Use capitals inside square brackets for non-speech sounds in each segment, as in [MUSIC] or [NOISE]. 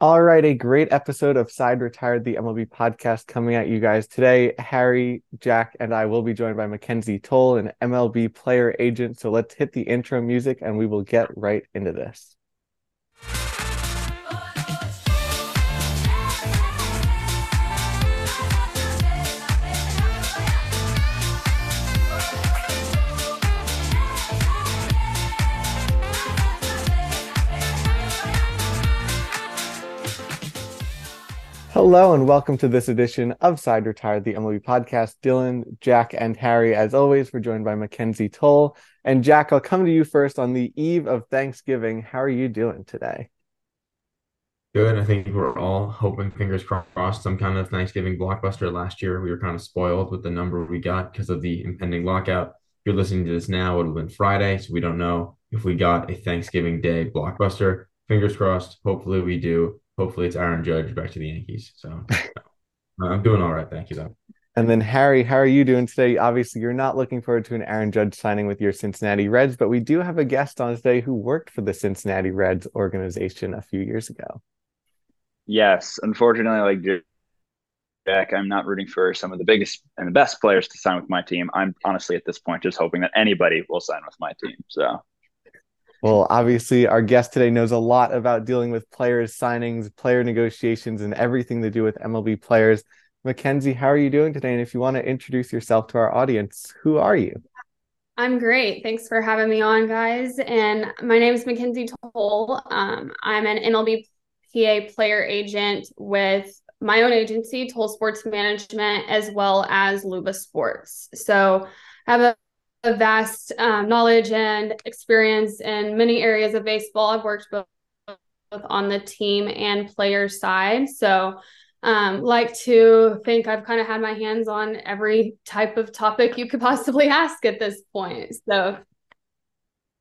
All right, a great episode of Side Retired, the MLB podcast coming at you guys today. Harry, Jack, and I will be joined by Mackenzie Toll, an MLB player agent. So let's hit the intro music and we will get right into this. Hello and welcome to this edition of Side Retired, the MLB podcast. Dylan, Jack, and Harry, as always, we're joined by Mackenzie Toll. And Jack, I'll come to you first on the eve of Thanksgiving. How are you doing today? Good. I think we're all hoping, fingers crossed, some kind of Thanksgiving blockbuster. Last year, we were kind of spoiled with the number we got because of the impending lockout. If you're listening to this now, it'll have been Friday, so we don't know if we got a Thanksgiving Day blockbuster. Fingers crossed. Hopefully, we do hopefully it's Aaron Judge back to the Yankees. So I'm doing all right. Thank you, though. And then Harry, how are you doing today? Obviously, you're not looking forward to an Aaron Judge signing with your Cincinnati Reds, but we do have a guest on today who worked for the Cincinnati Reds organization a few years ago. Yes, unfortunately, like Jack, I'm not rooting for some of the biggest and the best players to sign with my team. I'm honestly at this point just hoping that anybody will sign with my team. So well, obviously, our guest today knows a lot about dealing with players' signings, player negotiations, and everything to do with MLB players. Mackenzie, how are you doing today? And if you want to introduce yourself to our audience, who are you? I'm great. Thanks for having me on, guys. And my name is Mackenzie Toll. Um, I'm an MLB PA player agent with my own agency, Toll Sports Management, as well as Luba Sports. So I have a a vast um, knowledge and experience in many areas of baseball. I've worked both, both on the team and player side. So, um, like to think I've kind of had my hands on every type of topic you could possibly ask at this point. So,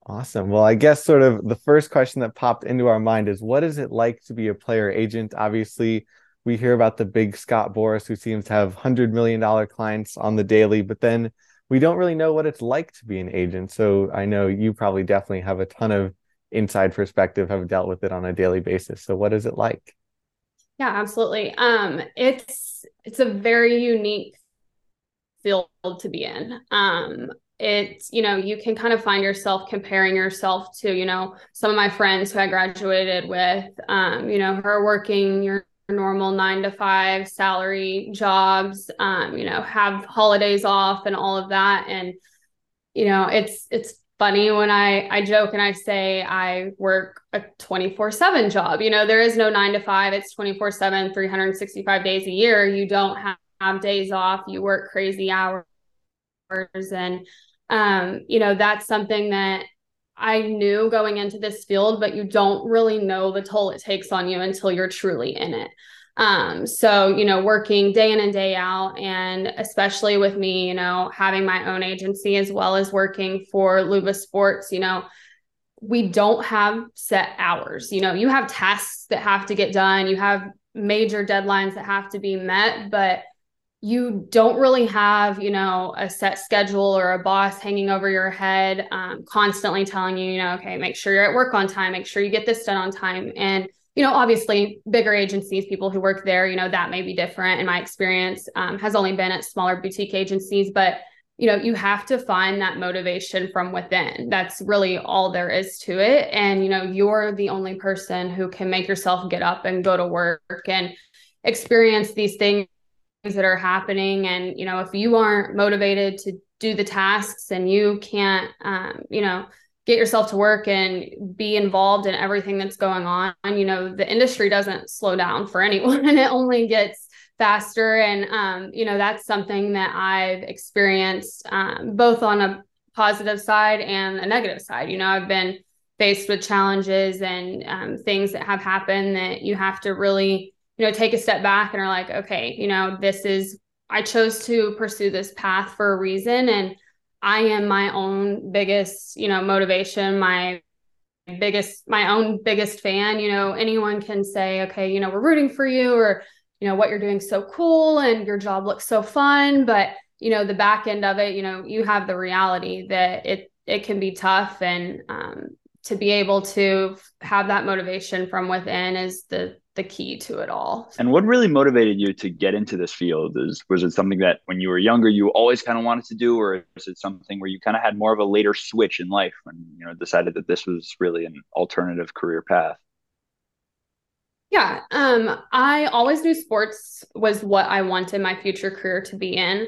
awesome. Well, I guess sort of the first question that popped into our mind is what is it like to be a player agent? Obviously, we hear about the big Scott Boras who seems to have $100 million clients on the daily, but then we don't really know what it's like to be an agent. So I know you probably definitely have a ton of inside perspective, have dealt with it on a daily basis. So what is it like? Yeah, absolutely. Um, it's it's a very unique field to be in. Um, it's you know you can kind of find yourself comparing yourself to you know some of my friends who I graduated with. Um, you know, her working your normal nine to five salary jobs um, you know have holidays off and all of that. And you know it's it's funny when i i joke and i say i work a 24 7 job. You know there is no nine to five. It's 24 7 365 days a year. You don't have, have days off. You work crazy hours. And um you know that's something that I knew going into this field, but you don't really know the toll it takes on you until you're truly in it. Um, so, you know, working day in and day out, and especially with me, you know, having my own agency as well as working for Luba Sports, you know, we don't have set hours. You know, you have tasks that have to get done, you have major deadlines that have to be met, but you don't really have you know a set schedule or a boss hanging over your head um, constantly telling you you know okay make sure you're at work on time. Make sure you get this done on time. And you know obviously bigger agencies people who work there you know that may be different. In my experience um, has only been at smaller boutique agencies but you know you have to find that motivation from within. That's really all there is to it. And you know you're the only person who can make yourself get up and go to work and experience these things that are happening. And you know if you aren't motivated to do the tasks and you can't um, you know get yourself to work and be involved in everything that's going on. You know the industry doesn't slow down for [LAUGHS] anyone. And it only gets faster. And um, you know that's something that i've experienced um, both on a positive side and a negative side. You know i've been faced with challenges and um, things that have happened that you have to really you know take a step back and are like okay you know this is i chose to pursue this path for a reason and i am my own biggest you know motivation my biggest my own biggest fan. You know anyone can say okay you know we're rooting for you or you know what you're doing so cool and your job looks so fun but you know the back end of it you know you have the reality that it it can be tough and um, to be able to have that motivation from within is the the key to it all. And what really motivated you to get into this field? Is was it something that when you were younger you always kind of wanted to do, or is it something where you kind of had more of a later switch in life when you know decided that this was really an alternative career path? Yeah, um, I always knew sports was what I wanted my future career to be in.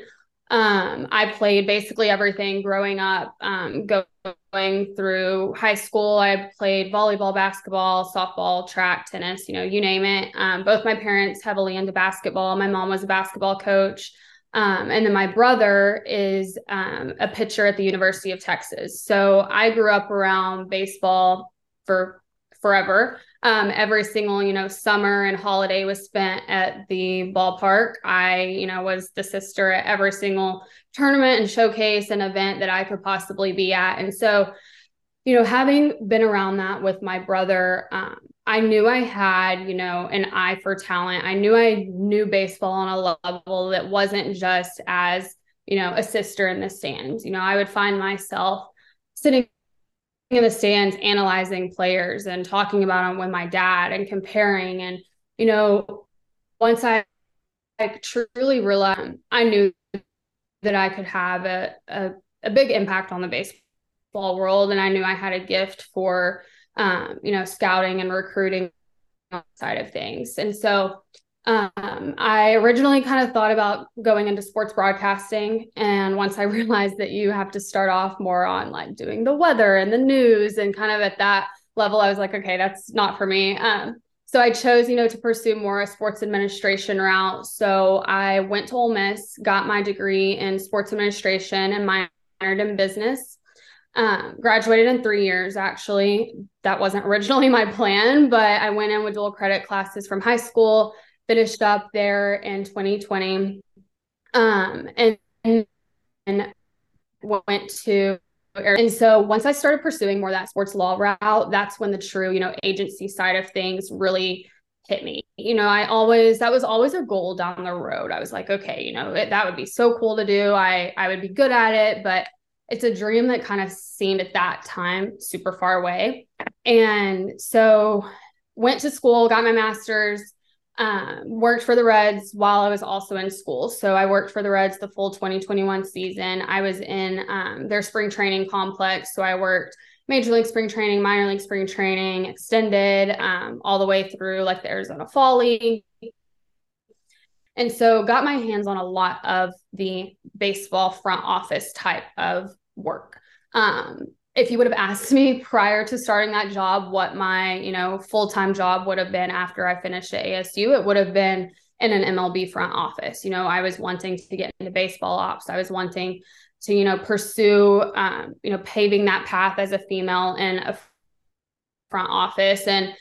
Um, I played basically everything growing up, um, going through high school. I played volleyball, basketball, softball, track, tennis, you know, you name it. Um, both my parents heavily into basketball. My mom was a basketball coach. Um, and then my brother is um, a pitcher at the University of Texas. So I grew up around baseball for forever. Um, every single, you know, summer and holiday was spent at the ballpark. I, you know, was the sister at every single tournament and showcase and event that I could possibly be at. And so, you know, having been around that with my brother, um, I knew I had, you know, an eye for talent. I knew I knew baseball on a level that wasn't just as, you know, a sister in the stands. You know, I would find myself sitting in the stands analyzing players and talking about them with my dad and comparing and you know once i, like truly realized i knew that i could have a, a, a big impact on the baseball world and i knew i had a gift for um, you know scouting and recruiting side of things. And so um, I originally kind of thought about going into sports broadcasting. And once I [LAUGHS] realized that you have to start off more on like doing the weather and the news and kind of at that level, I was like, okay, that's not for me. Um, so I chose, you know, to pursue more a sports administration route. So I went to Ole Miss, got my degree in sports administration and minored in business. Um, graduated in three years, actually. That wasn't originally [LAUGHS] my plan, but I went in with dual credit classes from high school finished up there in 2020 um, and, and went to and so once I started pursuing more that sports law route, that's when the true, you know, agency side of things really hit me. You know, I always that was always a goal down the road. I was like, okay, you know, it, that would be so cool to do. I I would be good at it, but it's a dream that kind of seemed at that time super far away. And so went to school, got my master's, um, worked for the Reds while I was also in school. So I worked for the Reds the full 2021 season. I was in um, their spring training complex. So I worked major league spring training, minor league spring training, extended um, all the way through like the Arizona Fall League. And so got my hands on a lot of the baseball front office type of work. Um, if you would have asked me prior to starting that job what my you know full-time job would have been after i finished at asu it would have been in an mlb front office. You know i was wanting to get into baseball ops. I was wanting to you know pursue um, you know paving that path as a female in a front office. And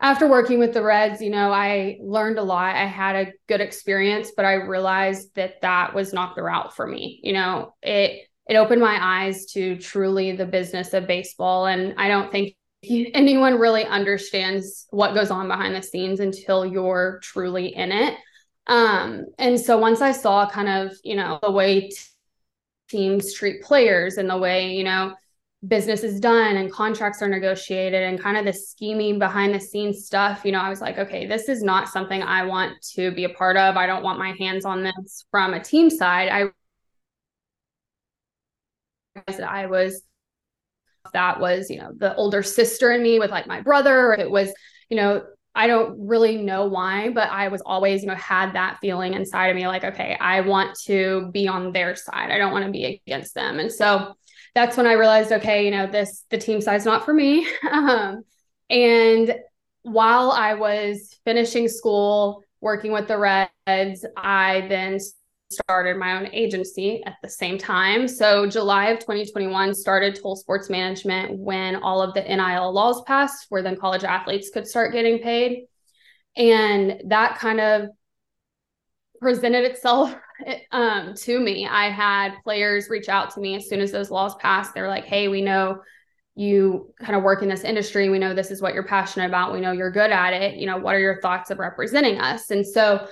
after working with the reds you know i learned a lot. I had a good experience but i realized that that was not the route for me. You know it it opened my eyes to truly the business of baseball. And I don't think [LAUGHS] anyone really understands what goes on behind the scenes until you're truly in it. Um, and so once I saw kind of, you know, the way teams treat players and the way, you know, business is done and contracts are negotiated and kind of the scheming behind the scenes stuff, you know, I was like, okay, this is not something I want to be a part of. I don't want my hands on this from a team side. I that I was that was, you know, the older sister in me with like my brother. It was, you know, I don't really know why, but I was always, you know, had that feeling inside of me like, okay, I want to be on their side. I don't want to be against them. And so that's when I realized, okay, you know, this, the team side's not for me. [LAUGHS] um, and while I was finishing school, working with the Reds, I then started my own agency at the same time. So July of 2021 started Toll Sports Management when all of the NIL laws passed, where then college athletes could start getting paid. And that kind of presented itself [LAUGHS] um, to me. I had players reach out to me as soon as those laws passed. They're like, hey, we know you kind of work in this industry. We know this is what you're passionate about. We know you're good at it. You know, what are your thoughts of representing us? And so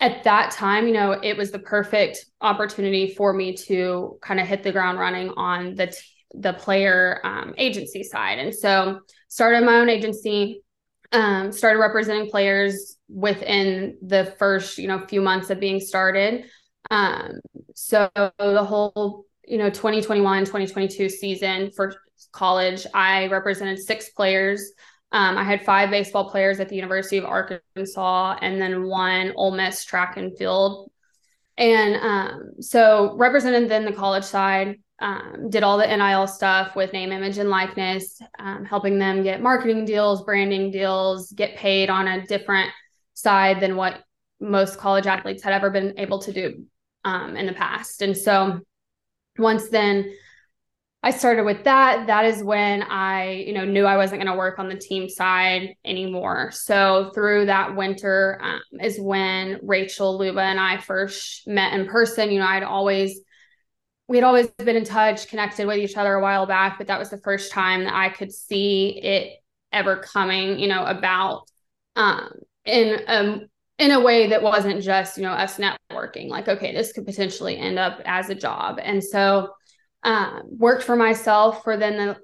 at that time, you know, it was the perfect opportunity for me to kind of hit the ground running on the t- the player um, agency side, and so started my own agency. um, started representing players within the first you know few months of being started um, so the whole you know 2021 2022 season for college i represented six players um, i had five baseball players at the university of arkansas and then one Ole miss track and field and um, so represented then the college side um, did all the NIL stuff with name, image, and likeness, um, helping them get marketing deals, branding deals, get paid on a different side than what most college athletes had ever been able to do um, in the past. And so once then I started with that, that is when I, you know, knew I wasn't going to work on the team side anymore. So through that winter um, is when Rachel Luba and I first met in person. You know, I'd always we had always been in touch, connected with each other a while back, but that was the first time that I could see it ever coming, you know, about um, in um in a way that wasn't just, you know, us networking. Like, okay, this could potentially end up as a job. And so um, worked for myself for then the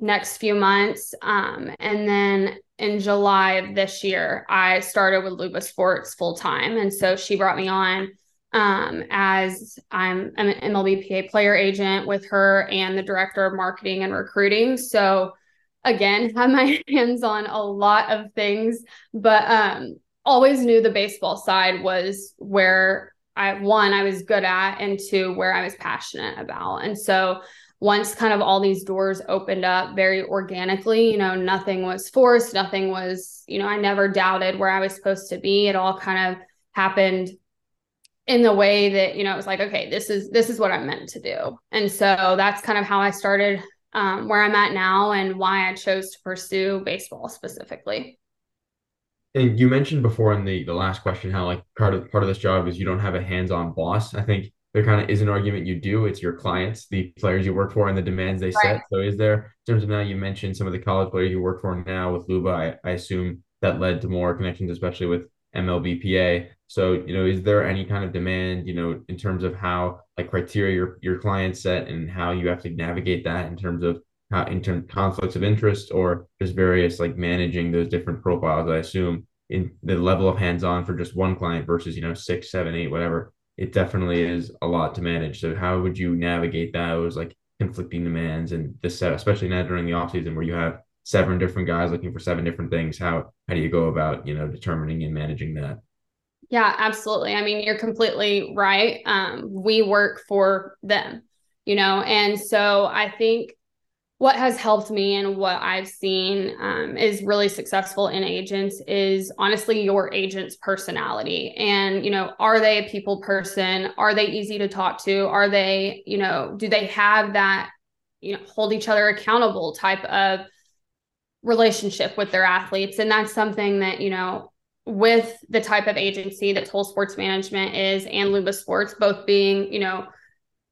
next few months. Um, and then in July of this year, I started with Luba Sports full time. And so she brought me on um, as I'm, an MLBPA player agent with her and the director of marketing and recruiting. So again, [LAUGHS] have my hands on a lot of things, but um, always knew the baseball side was where I one I was good at, and two where I was passionate about. And so once kind of all these doors opened up very organically, you know, nothing was forced, nothing was, you know, I never doubted where I was supposed to be. It all kind of happened in the way that you know it was like okay this is this is what i'm meant to do and so that's kind of how i started um, where i'm at now and why i chose to pursue baseball specifically and you mentioned before in the the last question how like part of part of this job is you don't have a hands-on boss. I think there kind of is an argument you do. It's your clients the players you work for and the demands they right. set so is there in terms of now you mentioned some of the college players you work for now with luba i, I assume that led to more connections especially with mlbpa so, you know, is there any kind of demand, you know, in terms of how like criteria your, your clients set and how you have to navigate that in terms of in terms conflicts of interest or just various like managing those different profiles? I assume in the level of hands-on for just one client versus, you know, six, seven, eight, whatever, it definitely is a lot to manage. So how would you navigate those like conflicting demands and this set, especially now during the off season where you have seven different guys looking for seven different things? How how do you go about, you know, determining and managing that? Yeah, absolutely. I mean, you're completely right. Um, we work for them, you know, and so I think what has helped me and what I've seen um, is really successful in agents is honestly your agent's personality. And, you know, are they a people person? Are they easy to talk to? Are they, you know, do they have that, you know, hold each other accountable type of relationship with their athletes? And that's something that, you know, with the type of agency that Toll Sports Management is and Luba Sports, both being, you know,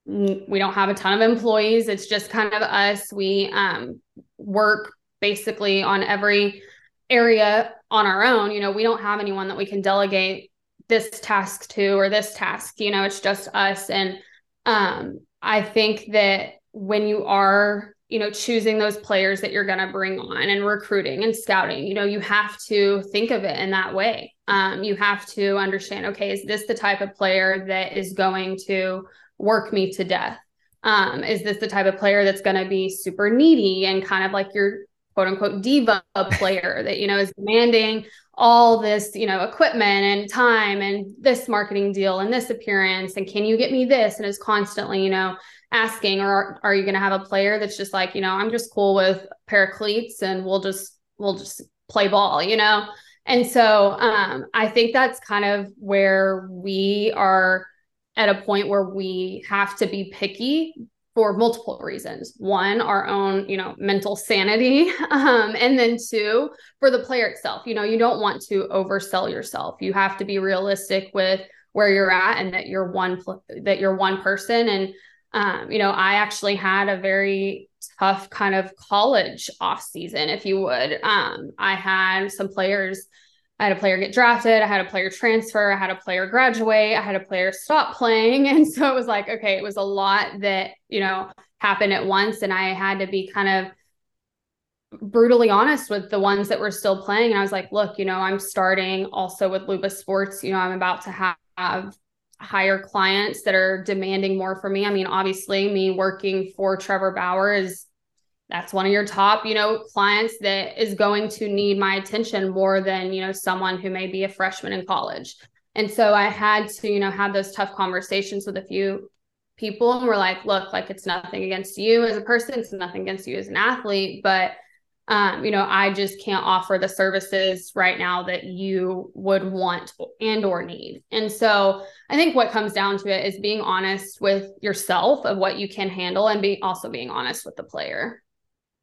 we don't have a ton of employees. It's just kind of us. We um, work basically on every area on our own. You know, we don't have anyone that we can delegate this task to or this task. You know, it's just us. And um, I think that when you are you know choosing those players that you're going to bring on and recruiting and scouting you know you have to think of it in that way um, you have to understand okay is this the type of player that is going to work me to death. Um, is this the type of player that's going to be super needy and kind of like your quote unquote diva player [LAUGHS] that you know is demanding all this you know equipment and time and this marketing deal and this appearance and can you get me this? And is constantly you know asking or are, are you going to have a player that's just like you know i'm just cool with a pair of cleats and we'll just we'll just play ball you know? And so um, i think that's kind of where we are at a point where we have to be picky for multiple reasons one our own you know mental sanity [LAUGHS] um, and then two for the player itself you know you don't want to oversell yourself you have to be realistic with where you're at and that you're one that you're one person and um, you know, I actually had a very tough kind of college off season, if you would. Um, I had some players. I had a player get drafted. I had a player transfer. I had a player graduate. I had a player stop playing. [LAUGHS] And so it was like, okay, it was a lot that, you know, happened at once. And I had to be kind of brutally honest with the ones that were still playing. And I was like, look, you know, I'm starting also with Luba Sports. You know, I'm about to have, have higher clients that are demanding more for me. I mean, obviously, me working for Trevor Bauer is that's one of your top, you know, clients that is going to need my attention more than, you know, someone who may be a freshman in college. And so I had to, you know, have those tough conversations with a few people and we're like, look, like it's nothing against you as a person, it's nothing against you as an athlete, but um, you know, I just can't offer the services right now that you would want and or need. And so I think what comes down to it is being honest with yourself of what you can handle and be also being honest with the player.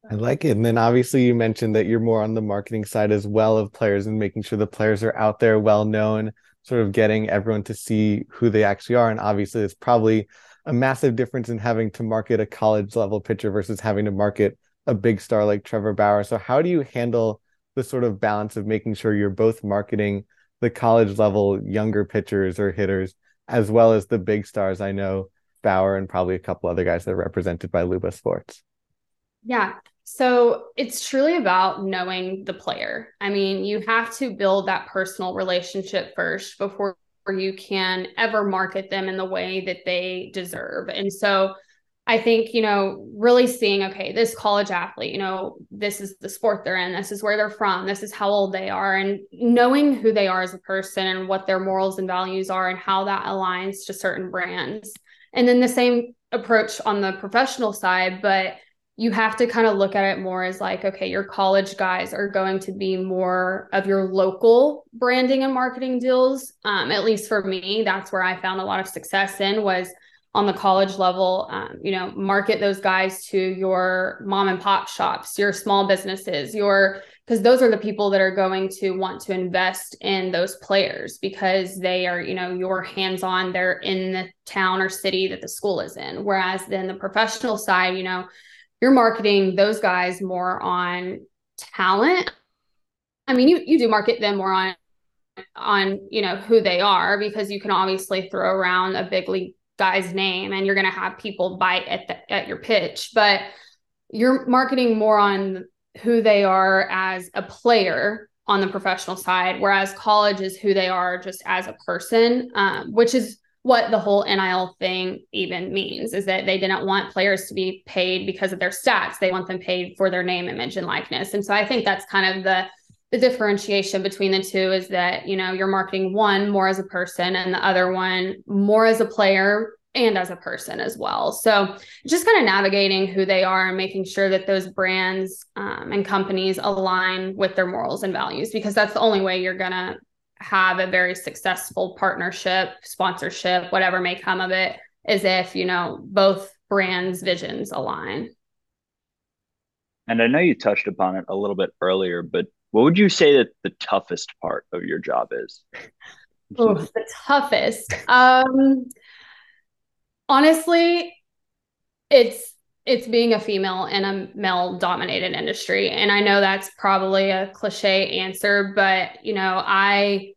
I like it. And then obviously you mentioned that you're more on the marketing side as well of players and making sure the players are out there well known, sort of getting everyone to see who they actually are. And obviously it's probably a massive difference in having to market a college level pitcher versus having to market a big star like Trevor Bauer. So how do you handle the sort of balance of making sure you're both marketing the college level younger pitchers or hitters as well as the big stars? I know Bauer and probably a couple other guys that are represented by Luba Sports. Yeah. So it's truly about knowing the player. I mean, you have to build that personal relationship first before you can ever market them in the way that they deserve. And so I think, you know, really seeing, okay, this college athlete, you know, this is the sport they're in, this is where they're from, this is how old they are, and knowing who they are as a person and what their morals and values are and how that aligns to certain brands. And then the same approach on the professional side, but you have to kind of look at it more as like, okay, your college guys are going to be more of your local branding and marketing deals. Um, at least for me, that's where I found a lot of success in was on the college level um, you know market those guys to your mom and pop shops your small businesses your because those are the people that are going to want to invest in those players because they are you know your hands on they're in the town or city that the school is in whereas then the professional side you know you're marketing those guys more on talent. I mean you you do market them more on on you know who they are because you can obviously throw around a big league guy's name and you're going to have people bite at the, at your pitch. But you're marketing more on who they are as a player on the professional side whereas college is who they are just as a person um, which is what the whole nil thing even means is that they didn't want players to be paid because of their stats. They want them paid for their name image and likeness. And so i think that's kind of the the differentiation between the two is that you know you're marketing one more as a person and the other one more as a player and as a person as well. So just kind of navigating who they are and making sure that those brands um, and companies align with their morals and values because that's the only way you're going to have a very successful partnership sponsorship whatever may come of it is if you know both brands visions align and i know you touched upon it a little bit earlier but what would you say that the toughest part of your job is? [LAUGHS] Oh, the toughest. Um, honestly, it's it's being a female in a male dominated industry. And i know that's probably a cliche answer but you know i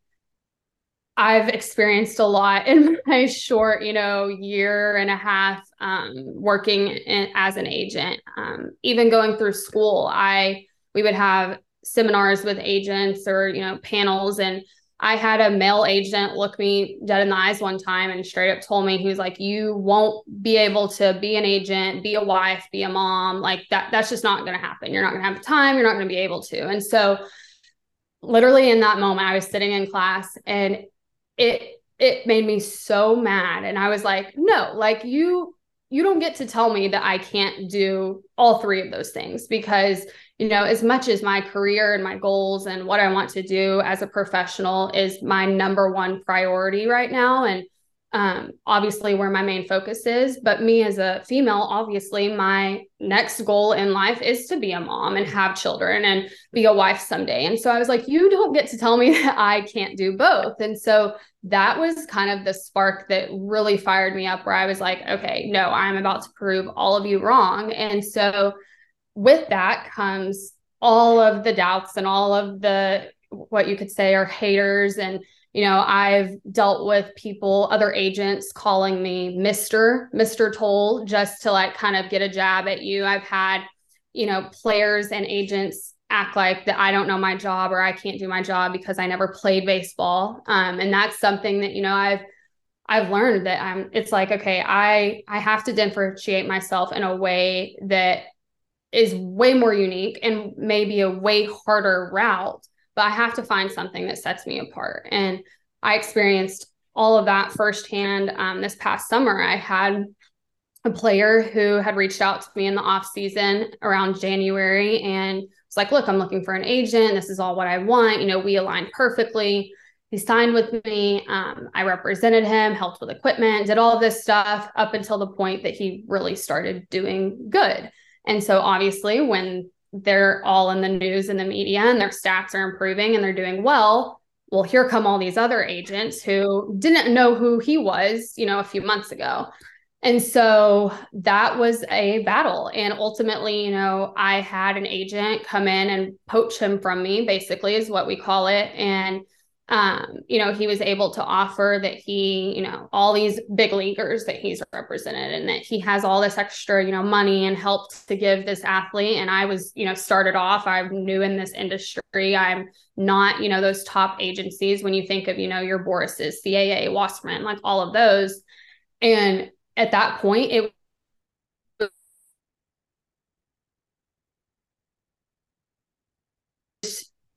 i've experienced a lot [LAUGHS] in my short you know year and a half um, working in, as an agent. Um, even going through school i we would have seminars with agents or you know panels and I had a male agent look me dead in the eyes one time and straight up told me he was like you won't be able to be an agent, be a wife, be a mom, like that that's just not going to happen. You're not going to have the time, you're not going to be able to. And so literally in that moment I was sitting in class and it it made me so mad and I was like, "No, like you you don't get to tell me that I can't do all three of those things because you know, as much as my career and my goals and what I want to do as a professional is my number one priority right now. And um, obviously where my main focus is. But me as a female, obviously, my next goal in life is to be a mom and have children and be a wife someday. And so I was like, you don't get to tell me [LAUGHS] that I can't do both. And so that was kind of the spark that really fired me up where I was like, okay, no, I'm about to prove all of you wrong. And so with that comes all of the doubts and all of the what you could say are haters and you know i've dealt with people other agents calling me mr mr toll just to like kind of get a jab at you i've had you know, players and agents act like that I don't know my job or I can't do my job because I never played baseball. Um, and that's something that, you know, I've I've learned that I'm it's like, okay, I I have to differentiate myself in a way that is way more unique and maybe a way harder route, but I have to find something that sets me apart. And I experienced all of that firsthand um, this past summer. I had a player who had reached out to me in the off season around January and was like, "Look, I'm looking for an agent. This is all what I want. You know, we aligned perfectly." He signed with me. Um, I represented him, helped with equipment, did all this stuff up until the point that he really started doing good. And so, obviously, when they're all in the news and the media and their stats are improving and they're doing well, well, here come all these other agents who didn't know who he was, you know, a few months ago. And so that was a battle. And ultimately, you know, I had an agent come in and poach him from me, basically, is what we call it. And um, you know, he was able to offer that he, you know, all these big leaguers that he's represented and that he has all this extra, you know, money and helped to give this athlete. And I was, you know, started off, I'm new in this industry. I'm not, you know, those top agencies when you think of, you know, your Boras's, CAA, Wasserman, like all of those. And at that point, it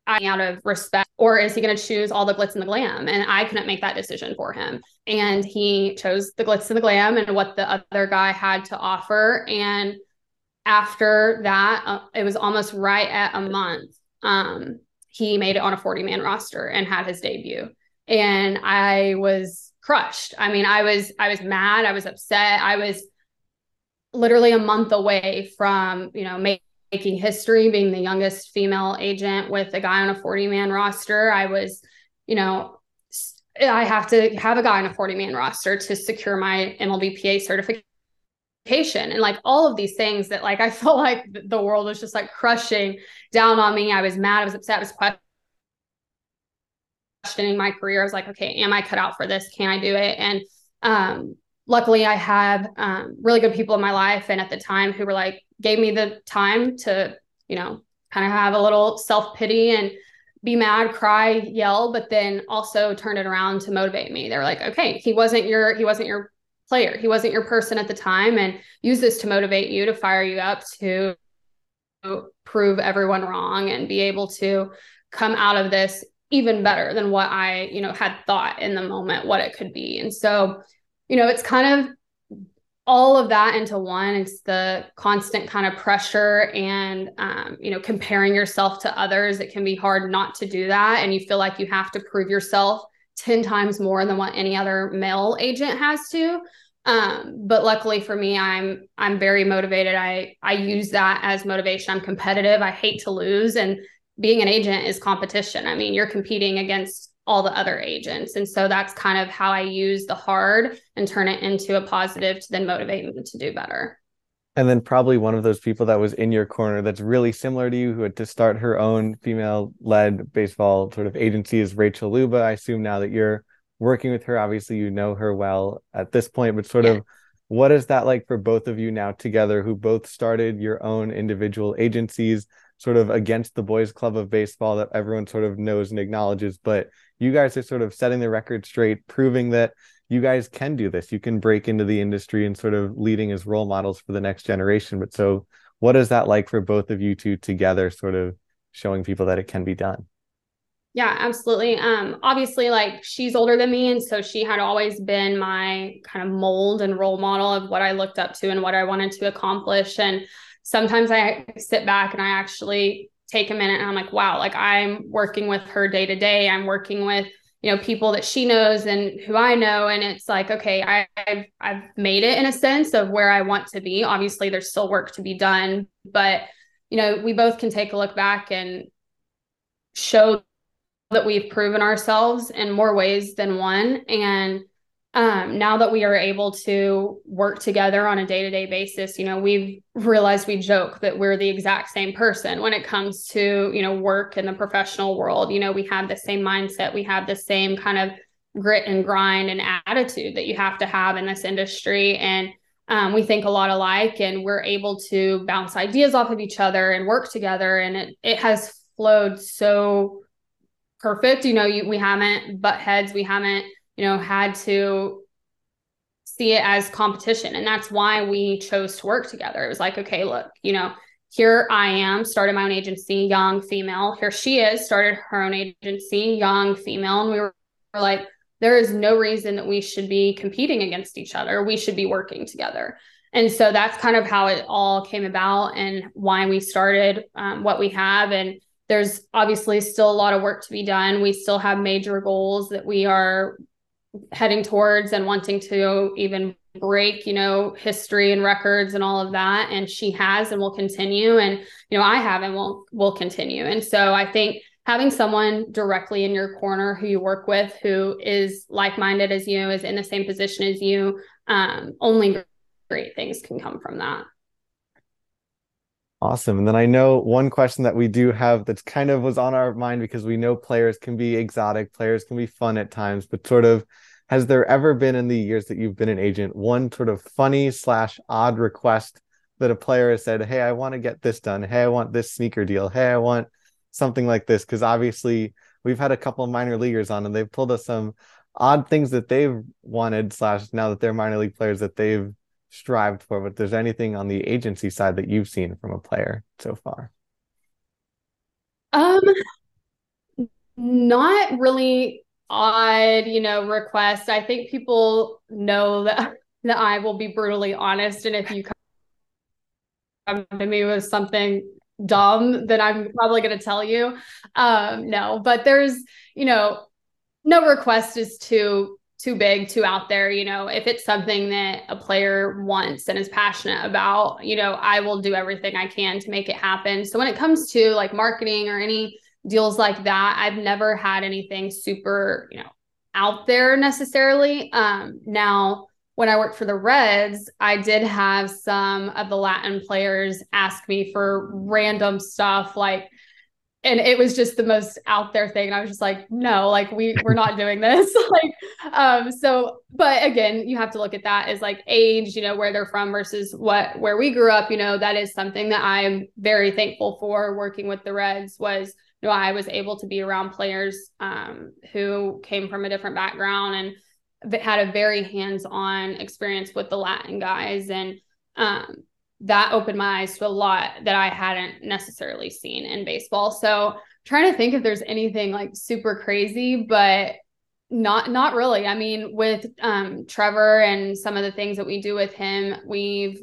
out of respect or is he going to choose all the glitz and the glam? And i couldn't make that decision for him. And he chose the glitz and the glam and what the other guy had to offer. And after that uh, it was almost right at a month um, he made it on a 40 man roster and had his debut. And i was crushed. I mean i was i was mad. I was upset. I was literally a month away from you know making making history, being the youngest female agent with a guy on a 40 man roster. I was, you know, I have to have a guy on a 40 man roster to secure my MLBPA certification. And like all of these things that like [LAUGHS] I felt like the world was just like crushing down on me. I was mad, I was upset, I was questioning my career. I was like, okay, am I cut out for this? Can I do it? And um luckily I had um, really good people in my life and at the time who were like gave me the time to you know kind of have a little self-pity and be mad cry yell but then also turn it around to motivate me. They're like okay he wasn't your he wasn't your player. He wasn't your person at the time and use this to motivate you to fire you up to prove everyone wrong and be able to come out of this even better than what i you know had thought in the moment what it could be. And so you know, it's kind of all of that into one. It's the constant kind of pressure and, um, you know, comparing yourself to others. It can be hard not to do that. And you feel like you have to prove yourself 10 times more than what any other male agent has to. Um, but luckily for me, I'm I'm very motivated. I I use that as motivation. I'm competitive. I hate to lose. And being an agent is competition. I mean, you're competing against all the other agents. And so that's kind of how I use the hard and turn it into a positive to then motivate them to do better. And then probably one of those people that was in your corner that's really similar to you who had to start her own female led baseball sort of agency is Rachel Luba. I assume now that you're working with her, obviously you know her well at this point, but sort yeah. of what is that like for both of you now together who both started your own individual agencies sort of against the boys club of baseball that everyone sort of knows and acknowledges but you guys are sort of setting the record straight, proving that you guys can do this. You can break into the industry and sort of leading as role models for the next generation. But so, what is that like for both of you two together, sort of showing people that it can be done? Yeah, absolutely. Um, obviously, like she's older than me, and so she had always been my kind of mold and role model of what I looked up to and what I wanted to accomplish. And sometimes I sit back and I actually take a minute and I'm like, wow, like I'm working with her day to day. I'm working with, you know, people that she knows and who I know. And it's like, okay, I, have I've made it in a sense of where I want to be. Obviously, there's still work to be done, but you know, we both can take a look back and show that we've proven ourselves in more ways than one. And um, now that we are able to work together on a day-to-day basis you know we've realized we joke that we're the exact same person when it comes to you know work in the professional world. You know we have the same mindset we have the same kind of grit and grind and attitude that you have to have in this industry. And um, we think a lot alike and we're able to bounce ideas off of each other and work together. And it, it has flowed so perfect. You know you, we haven't butt heads we haven't you know had to see it as competition and that's why we chose to work together it was like okay look you know here i am started my own agency young female here she is started her own agency young female and we were like there is no reason that we should be competing against each other. We should be working together. And so that's kind of how it all came about and why we started um, what we have. And there's obviously still a lot of work to be done. We still have major goals that we are heading towards and wanting to even break, you know, history and records and all of that. And she has and will continue. And, you know, I have and will will continue. And so I think having someone directly in your corner who you work with who is like-minded as you is in the same position as you um, only great things can come from that awesome. And then i know one question that we do have that's kind of was on our mind because we know players can be exotic players can be fun at times but sort of has there ever been in the years that you've been an agent one sort of funny slash odd request that a player has said hey i want to get this done. Hey i want this sneaker deal. Hey i want something like this because obviously we've had a couple of minor leaguers on and they've told us some odd things that they've wanted slash now that they're minor league players that they've strived for but there's anything on the agency side that you've seen from a player so far um not really odd you know request i think people know that [LAUGHS] that i will be brutally honest and if you come to me with something dumb that I'm probably going to tell you. Um, no, but there's, you know, no request is too too big, too out there. You know, if it's something that a player wants and is passionate about, you know, I will do everything I can to make it happen. So when it comes to like marketing or any deals like that, I've never had anything super, you know, out there necessarily. Um, now when I worked for the Reds, I did have some of the Latin players ask me for random stuff like and it was just the most out there thing. And I was just like, no, like we we're not doing this. [LAUGHS] like um so but again, you have to look at that as like age, you know, where they're from versus what where we grew up, you know, that is something that I'm very thankful for working with the Reds was you know, I was able to be around players um who came from a different background and had a very hands-on experience with the Latin guys, and um, that opened my eyes to a lot that I hadn't necessarily seen in baseball. So trying to think if there's anything like super crazy, but not not really. I mean, with um, Trevor and some of the things that we do with him, we've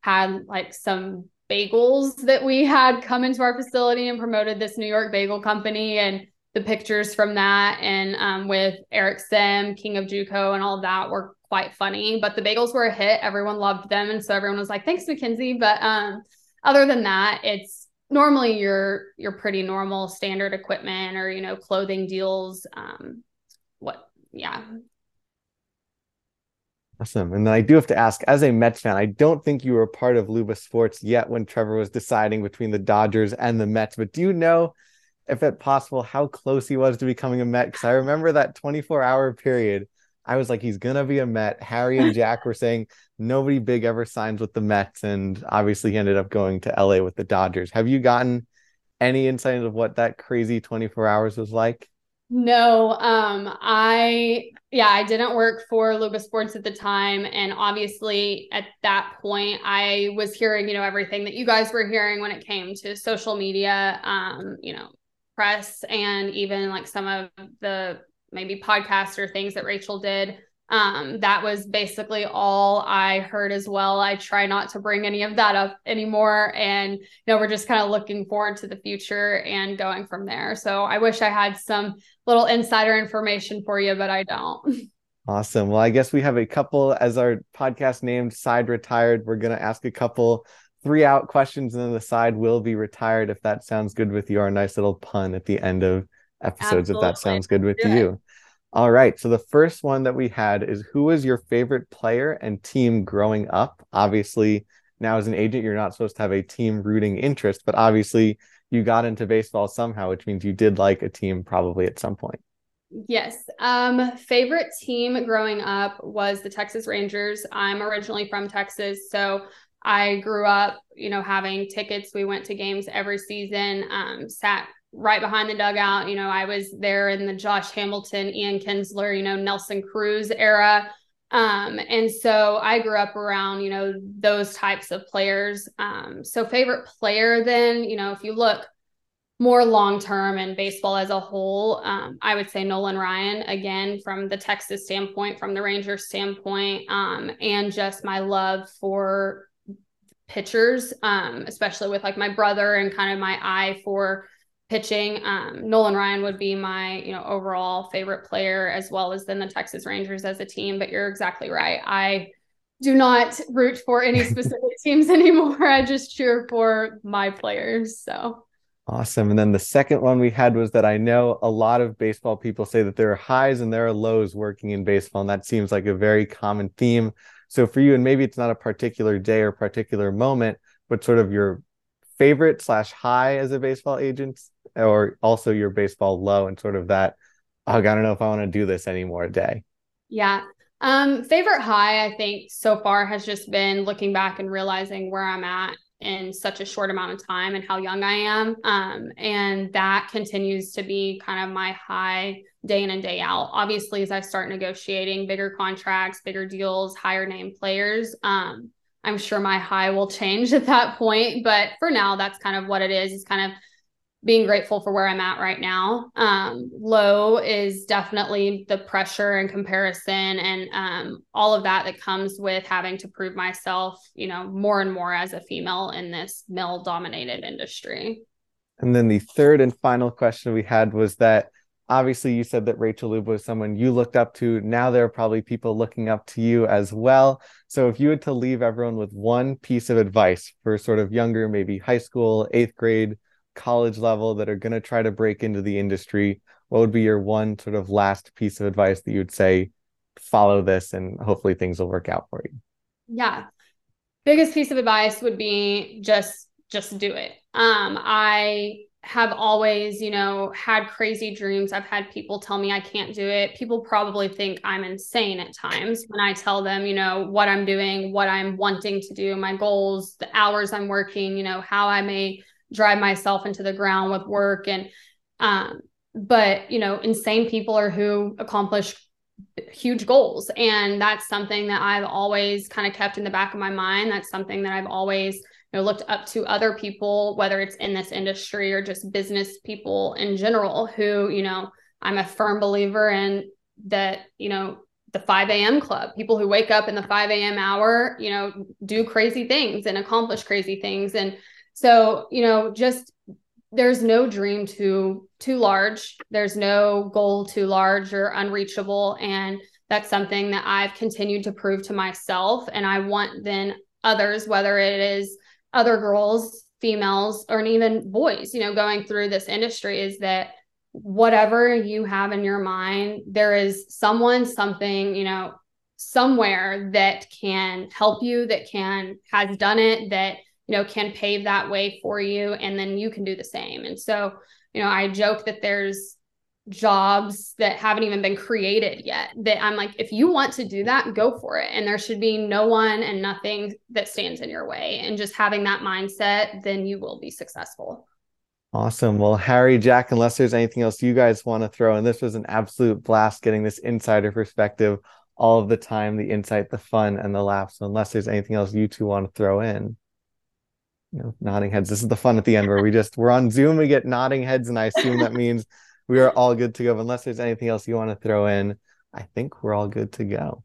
had like some bagels that we had come into our facility and promoted this New York bagel company and the pictures from that and um, with Eric Sim, King of JUCO, and all that were quite funny. But the bagels were a hit. Everyone loved them, and so everyone was like, "Thanks, Mackenzie." But um, other than that, it's normally your your pretty normal standard equipment or you know clothing deals. Um, what? Yeah. Awesome. And then I do have to ask, as a Mets fan, I don't think you were part of Luba Sports yet when Trevor was deciding between the Dodgers and the Mets. But do you know? If it possible, how close he was to becoming a Met. Because I remember that 24 hour period. I was like, he's gonna be a Met. Harry and Jack were saying nobody big ever signs with the Mets, and obviously he ended up going to LA with the Dodgers. Have you gotten any insight of what that crazy 24 hours was like? No, um, I yeah, I didn't work for Luba Sports at the time, and obviously at that point, I was hearing you know everything that you guys were hearing when it came to social media, um, you know, press and even like some of the maybe podcasts or things that Rachel did. Um, that was basically all I heard as well. I try not to bring any of that up anymore. And, you know, we're just kind of looking forward to the future and going from there. So I wish I had some little insider information for you, but I don't. Awesome. Well, I guess we have a couple as our podcast named Side Retired. We're going to ask a couple three out questions and then the side will be retired if that sounds good with you or a nice little pun at the end of episodes Absolutely. if that sounds good with you all right so the first one that we had is who was your favorite player and team growing up obviously now as an agent you're not supposed to have a team rooting interest but obviously you got into baseball somehow which means you did like a team probably at some point Yes. Um, favorite team growing up was the Texas Rangers. I'm originally from Texas, so I grew up, you know, having tickets. We went to games every season. Um, sat right behind the dugout. You know, I was there in the Josh Hamilton, Ian Kinsler, you know, Nelson Cruz era. Um, and so I grew up around, you know, those types of players. Um, so favorite player then, you know, if you look more long term and baseball as a whole, um, I would say Nolan Ryan again from the Texas standpoint, from the Rangers standpoint, um, and just my love for pitchers, um, especially with like my brother and kind of my eye for pitching. Um, Nolan Ryan would be my, you know, overall favorite player as well as then the Texas Rangers as a team. But you're exactly right. I do not root for any [LAUGHS] specific teams anymore. I just cheer for my players. So awesome. And then the second one we had was that I know a lot of baseball people say that there are highs and there are lows working in baseball. And that seems like a very common theme. So for you, and maybe it's not a particular day or particular moment, but sort of your favorite slash high as a baseball agent or also your baseball low and sort of that oh, I don't know if I want to do this anymore day? Yeah. Um, favorite high, I think so far has just been looking back and realizing where I'm at in such a short amount of time and how young I am. Um, and that continues to be kind of my high day in and day out. Obviously, as I start negotiating bigger contracts, bigger deals, higher name players, um, I'm sure my high will change [LAUGHS] at that point. But for now, that's kind of what it is. It's kind of being grateful for where I'm at right now. Um, low is definitely the pressure and comparison and um, all of that that comes with having to prove myself, you know, more and more as a female in this male dominated industry. And then the third and final question we had was that obviously you said that Rachel Luba was someone you looked up to. Now there are probably people looking up to you as well. So if you had to leave everyone with one piece of advice for sort of younger, maybe high school, eighth grade, college level that are going to try to break into the industry, what would be your one sort of last piece of advice that you'd say, follow this and hopefully things will work out for you? Yeah. Biggest piece of advice would be just just do it. Um I have always, you know, had crazy dreams. I've had people tell me I can't do it. People probably think I'm insane at times when I tell them, you know, what I'm doing, what I'm wanting to do, my goals, the hours I'm working, you know, how I may drive myself into the ground with work and um but you know insane people are who accomplish huge goals and that's something that I've always kind of kept in the back of my mind that's something that I've always you know looked up to other people whether it's in this industry or just business people in general who you know I'm a firm believer in that you know the 5 a.m. club, people who wake up in the 5 a.m. hour, you know, do crazy things and accomplish crazy things. And so, you know, just there's no dream too too large. There's no goal too large or unreachable and that's something that I've continued to prove to myself and I want then others whether it is other girls, females or even boys, you know, going through this industry is that whatever you have in your mind, there is someone, something, you know, somewhere that can help you, that can has done it, that you know, can pave that way for you. And then you can do the same. And so, you know, I joke that there's jobs that haven't even been created yet that I'm like, if you want to do that, go for it. And there should be no one and nothing that stands in your way. And just having that mindset, then you will be successful. Awesome. Well, Harry, Jack, unless there's anything else you guys want to throw in, this was an absolute blast getting this insider perspective all of the time, the insight, the fun, and the laughs. Unless there's anything else you two want to throw in you know, nodding heads. This is the fun at the end where we [LAUGHS] just we're on Zoom, we get nodding heads, and I assume that means we are all good to go. Unless there's anything else you want to throw in, I think we're all good to go.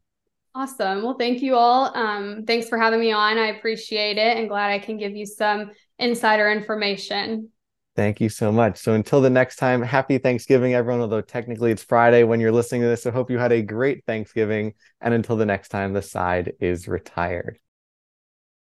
Awesome. Well, thank you all. Um, thanks for having me on. I appreciate it and glad I can give you some insider information. Thank you so much. So until the next time, happy Thanksgiving, everyone. Although technically it's Friday when you're listening to this, I hope you had a great Thanksgiving. And until the next time, the side is retired.